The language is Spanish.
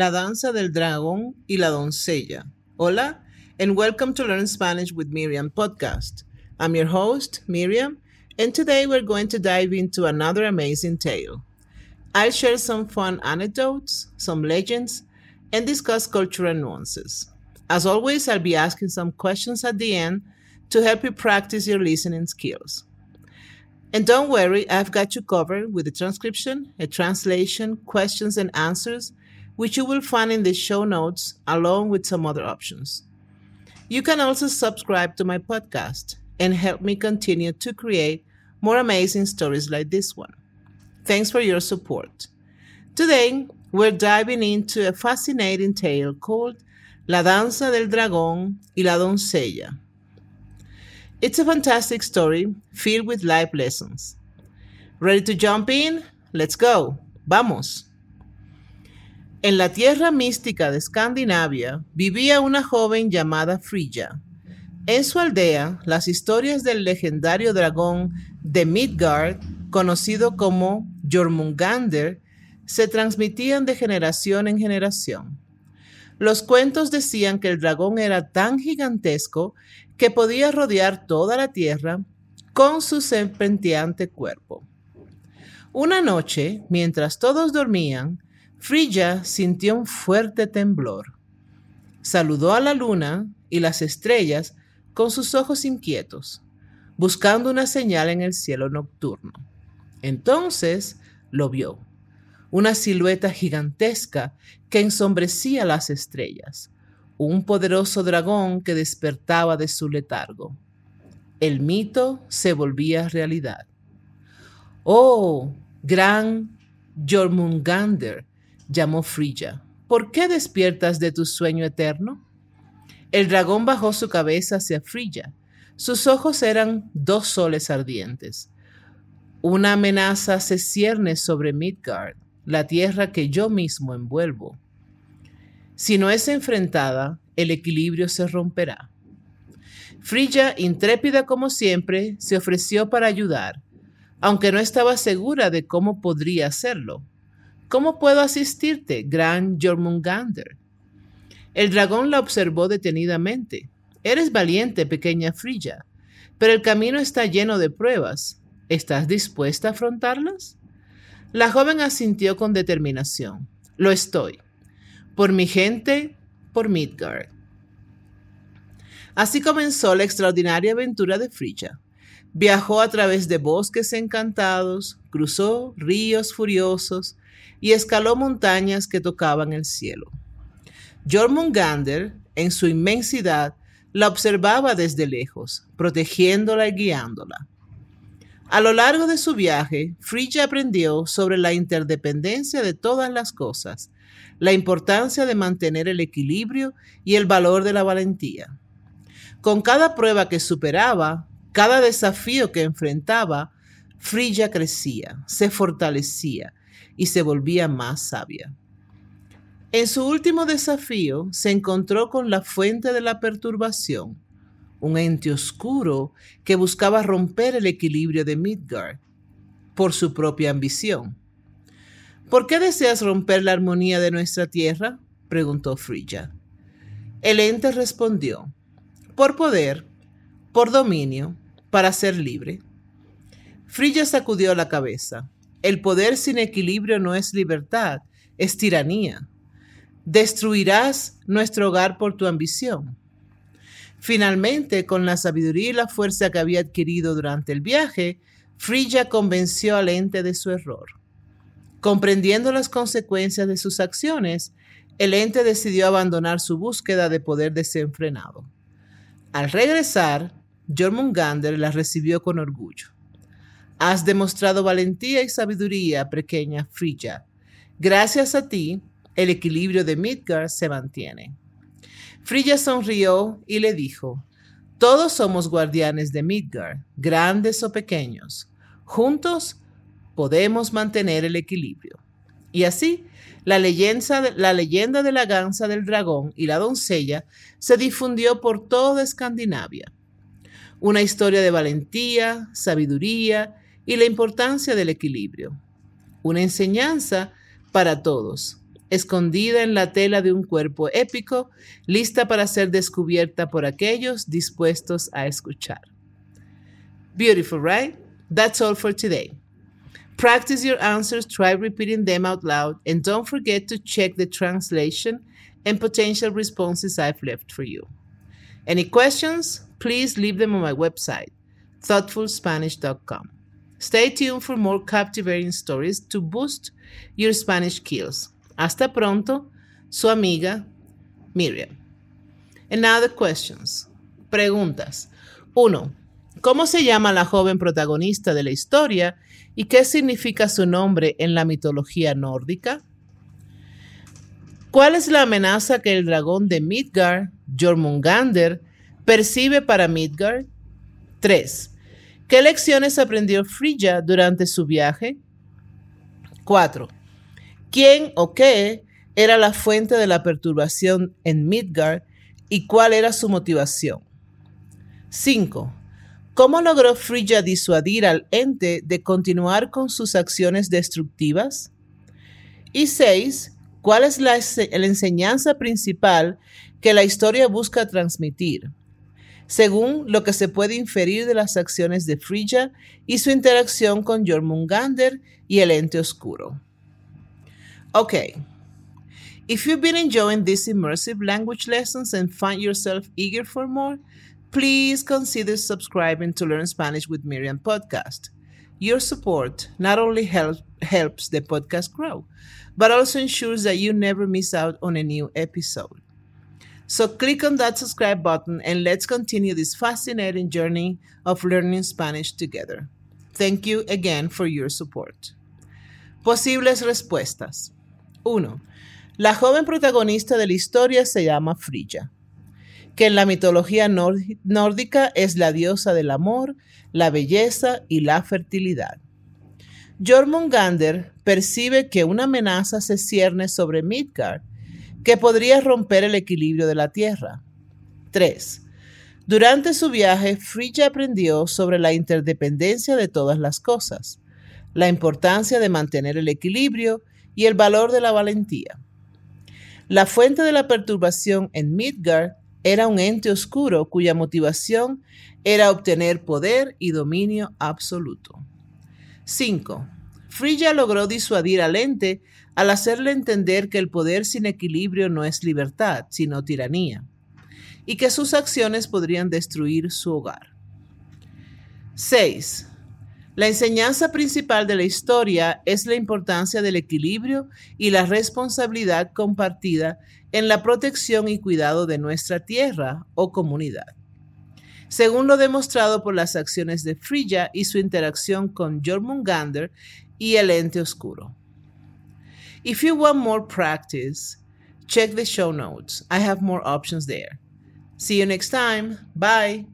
La danza del dragón y la doncella. Hola, and welcome to Learn Spanish with Miriam podcast. I'm your host, Miriam, and today we're going to dive into another amazing tale. I'll share some fun anecdotes, some legends, and discuss cultural nuances. As always, I'll be asking some questions at the end to help you practice your listening skills. And don't worry, I've got you covered with a transcription, a translation, questions, and answers, which you will find in the show notes along with some other options. You can also subscribe to my podcast and help me continue to create more amazing stories like this one. Thanks for your support. Today, we're diving into a fascinating tale called La Danza del Dragón y la Doncella. It's a fantastic story filled with life lessons. Ready to jump in? Let's go. Vamos. En la tierra mística de Escandinavia vivía una joven llamada Frilla. En su aldea, las historias del legendario dragón de Midgard, conocido como Jormungander, se transmitían de generación en generación. Los cuentos decían que el dragón era tan gigantesco que podía rodear toda la tierra con su serpenteante cuerpo. Una noche, mientras todos dormían, Frilla sintió un fuerte temblor. Saludó a la luna y las estrellas con sus ojos inquietos, buscando una señal en el cielo nocturno. Entonces lo vio, una silueta gigantesca que ensombrecía las estrellas, un poderoso dragón que despertaba de su letargo. El mito se volvía realidad. Oh, gran Jormungander, llamó Frilla, ¿por qué despiertas de tu sueño eterno? El dragón bajó su cabeza hacia Frilla. Sus ojos eran dos soles ardientes. Una amenaza se cierne sobre Midgard, la tierra que yo mismo envuelvo. Si no es enfrentada, el equilibrio se romperá. Frilla, intrépida como siempre, se ofreció para ayudar, aunque no estaba segura de cómo podría hacerlo. ¿Cómo puedo asistirte, gran Jormungander? El dragón la observó detenidamente. Eres valiente, pequeña Frilla, pero el camino está lleno de pruebas. ¿Estás dispuesta a afrontarlas? La joven asintió con determinación. Lo estoy. Por mi gente, por Midgard. Así comenzó la extraordinaria aventura de Frilla. Viajó a través de bosques encantados, cruzó ríos furiosos y escaló montañas que tocaban el cielo. Jormungander, en su inmensidad, la observaba desde lejos, protegiéndola y guiándola. A lo largo de su viaje, Frilla aprendió sobre la interdependencia de todas las cosas, la importancia de mantener el equilibrio y el valor de la valentía. Con cada prueba que superaba, cada desafío que enfrentaba, Frilla crecía, se fortalecía y se volvía más sabia. En su último desafío se encontró con la fuente de la perturbación, un ente oscuro que buscaba romper el equilibrio de Midgard por su propia ambición. ¿Por qué deseas romper la armonía de nuestra tierra? preguntó Frilla. El ente respondió, por poder, por dominio, para ser libre. Frilla sacudió la cabeza. El poder sin equilibrio no es libertad, es tiranía. Destruirás nuestro hogar por tu ambición. Finalmente, con la sabiduría y la fuerza que había adquirido durante el viaje, Frilla convenció al ente de su error. Comprendiendo las consecuencias de sus acciones, el ente decidió abandonar su búsqueda de poder desenfrenado. Al regresar, Jormungander la recibió con orgullo. Has demostrado valentía y sabiduría, pequeña Frilla. Gracias a ti, el equilibrio de Midgard se mantiene. Frilla sonrió y le dijo, Todos somos guardianes de Midgard, grandes o pequeños. Juntos podemos mantener el equilibrio. Y así, la leyenda, la leyenda de la gansa del dragón y la doncella se difundió por toda Escandinavia. Una historia de valentía, sabiduría y la importancia del equilibrio. Una enseñanza para todos escondida en la tela de un cuerpo épico, lista para ser descubierta por aquellos dispuestos a escuchar. Beautiful, right? That's all for today. Practice your answers, try repeating them out loud, and don't forget to check the translation and potential responses I've left for you. Any questions? Please leave them on my website, thoughtfulspanish.com. Stay tuned for more captivating stories to boost your Spanish skills. Hasta pronto, su amiga Miriam. And now the questions. Preguntas. 1. ¿Cómo se llama la joven protagonista de la historia y qué significa su nombre en la mitología nórdica? ¿Cuál es la amenaza que el dragón de Midgard, Jormungandr, percibe para Midgard? 3. ¿Qué lecciones aprendió Frigga durante su viaje? 4. ¿Quién o qué era la fuente de la perturbación en Midgard y cuál era su motivación? 5. ¿Cómo logró Frigga disuadir al ente de continuar con sus acciones destructivas? Y 6. ¿Cuál es la, enseñanza principal que la historia busca transmitir? Según lo que se puede inferir de las acciones de Frigga y su interacción con Jormungandr y el ente oscuro. Okay. If you've been enjoying these immersive language lessons and find yourself eager for more, please consider subscribing to Learn Spanish with Miriam podcast. Your support not only helps the podcast grow, but also ensures that you never miss out on a new episode. So click on that subscribe button and let's continue this fascinating journey of learning Spanish together. Thank you again for your support. Posibles respuestas. 1. La joven protagonista de la historia se llama Frilla que en la mitología nórdica es la diosa del amor, la belleza y la fertilidad. Jormungandr percibe que una amenaza se cierne sobre Midgard, que podría romper el equilibrio de la Tierra. 3. Durante su viaje, Frigga aprendió sobre la interdependencia de todas las cosas, la importancia de mantener el equilibrio y el valor de la valentía. La fuente de la perturbación en Midgard era un ente oscuro cuya motivación era obtener poder y dominio absoluto. 5. Frilla logró disuadir al ente al hacerle entender que el poder sin equilibrio no es libertad, sino tiranía, y que sus acciones podrían destruir su hogar. 6. La enseñanza principal de la historia es la importancia del equilibrio y la responsabilidad compartida en la protección y cuidado de nuestra tierra o comunidad. Según lo demostrado por las acciones de Frilla y su interacción con Jormungandr y el ente oscuro. If you want more practice, check the show notes. I have more options there. See you next time. Bye.